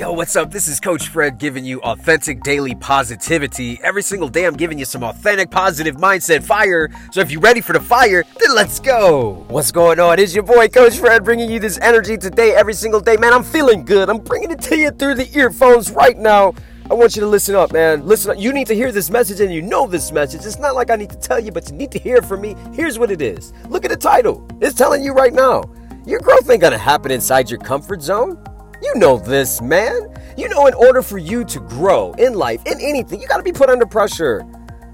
Yo, what's up? This is Coach Fred giving you authentic daily positivity. Every single day, I'm giving you some authentic positive mindset fire. So if you're ready for the fire, then let's go. What's going on? It's your boy, Coach Fred, bringing you this energy today, every single day. Man, I'm feeling good. I'm bringing it to you through the earphones right now. I want you to listen up, man. Listen up. You need to hear this message and you know this message. It's not like I need to tell you, but you need to hear from me. Here's what it is. Look at the title. It's telling you right now. Your growth ain't gonna happen inside your comfort zone. You know this, man. You know, in order for you to grow in life, in anything, you got to be put under pressure.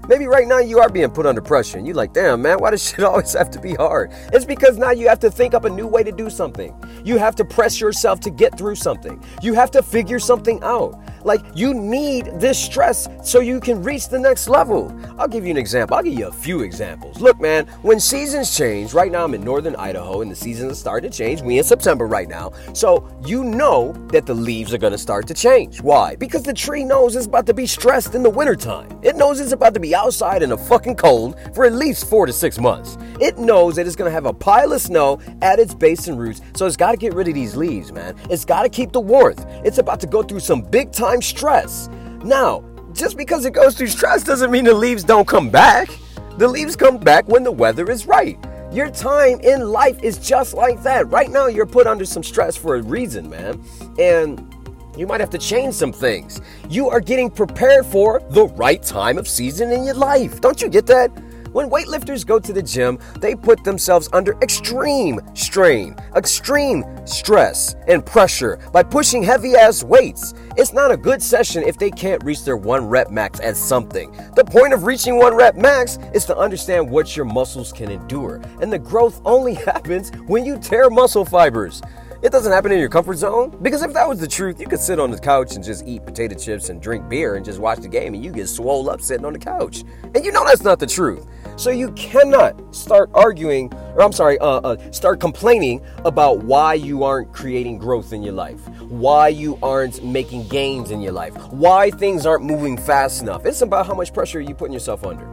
Maybe right now you are being put under pressure and you're like, damn, man, why does shit always have to be hard? It's because now you have to think up a new way to do something. You have to press yourself to get through something. You have to figure something out. Like, you need this stress so you can reach the next level. I'll give you an example. I'll give you a few examples. Look, man, when seasons change, right now I'm in northern Idaho and the seasons are starting to change. We in September right now. So you know that the leaves are to start to change. Why? Because the tree knows it's about to be stressed in the wintertime. It knows it's about to be outside in the fucking cold for at least four to six months. It knows that it's gonna have a pile of snow at its base and roots, so it's gotta get rid of these leaves, man. It's gotta keep the warmth. It's about to go through some big time stress. Now, just because it goes through stress doesn't mean the leaves don't come back. The leaves come back when the weather is right. Your time in life is just like that. Right now, you're put under some stress for a reason, man. And you might have to change some things. You are getting prepared for the right time of season in your life. Don't you get that? When weightlifters go to the gym, they put themselves under extreme strain, extreme stress, and pressure by pushing heavy ass weights. It's not a good session if they can't reach their one rep max at something. The point of reaching one rep max is to understand what your muscles can endure, and the growth only happens when you tear muscle fibers. It doesn't happen in your comfort zone. Because if that was the truth, you could sit on the couch and just eat potato chips and drink beer and just watch the game and you get swole up sitting on the couch. And you know that's not the truth. So you cannot start arguing, or I'm sorry, uh, uh, start complaining about why you aren't creating growth in your life, why you aren't making gains in your life, why things aren't moving fast enough. It's about how much pressure you're putting yourself under.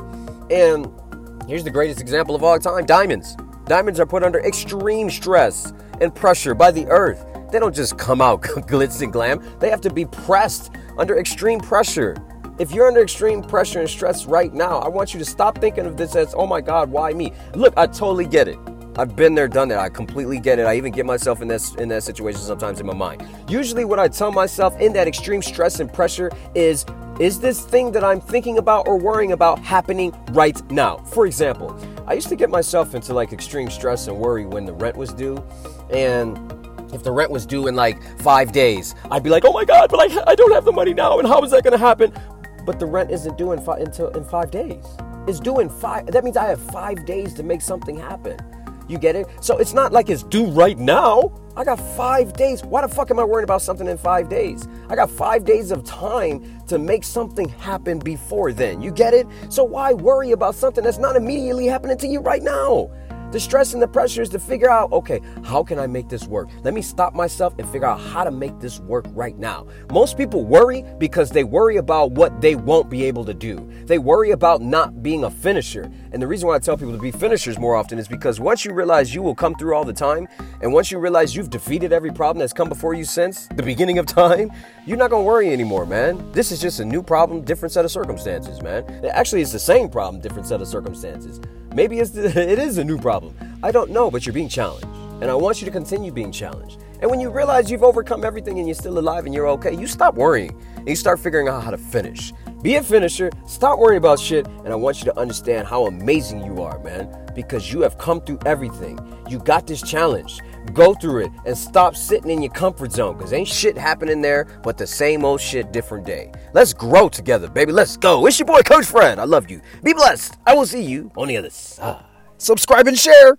And here's the greatest example of all time diamonds. Diamonds are put under extreme stress and pressure by the earth. They don't just come out glitz and glam, they have to be pressed under extreme pressure. If you're under extreme pressure and stress right now, I want you to stop thinking of this as, oh my God, why me? Look, I totally get it. I've been there, done that. I completely get it. I even get myself in this in that situation sometimes in my mind. Usually, what I tell myself in that extreme stress and pressure is, is this thing that I'm thinking about or worrying about happening right now? For example, I used to get myself into like extreme stress and worry when the rent was due, and if the rent was due in like five days, I'd be like, oh my God, but I, I don't have the money now, and how is that gonna happen? But the rent isn't due in fi- until in five days. It's due in five. That means I have five days to make something happen. You get it? So it's not like it's due right now. I got five days. Why the fuck am I worrying about something in five days? I got five days of time to make something happen before then. You get it? So why worry about something that's not immediately happening to you right now? The stress and the pressure is to figure out, okay, how can I make this work? Let me stop myself and figure out how to make this work right now. Most people worry because they worry about what they won't be able to do. They worry about not being a finisher. And the reason why I tell people to be finishers more often is because once you realize you will come through all the time, and once you realize you've defeated every problem that's come before you since the beginning of time, you're not gonna worry anymore, man. This is just a new problem, different set of circumstances, man. Actually, it's the same problem, different set of circumstances. Maybe it's the, it is a new problem. I don't know, but you're being challenged. And I want you to continue being challenged. And when you realize you've overcome everything and you're still alive and you're okay, you stop worrying and you start figuring out how to finish. Be a finisher, stop worrying about shit, and I want you to understand how amazing you are, man, because you have come through everything. You got this challenge. Go through it and stop sitting in your comfort zone because ain't shit happening there but the same old shit, different day. Let's grow together, baby. Let's go. It's your boy, Coach Fred. I love you. Be blessed. I will see you on the other side. Subscribe and share.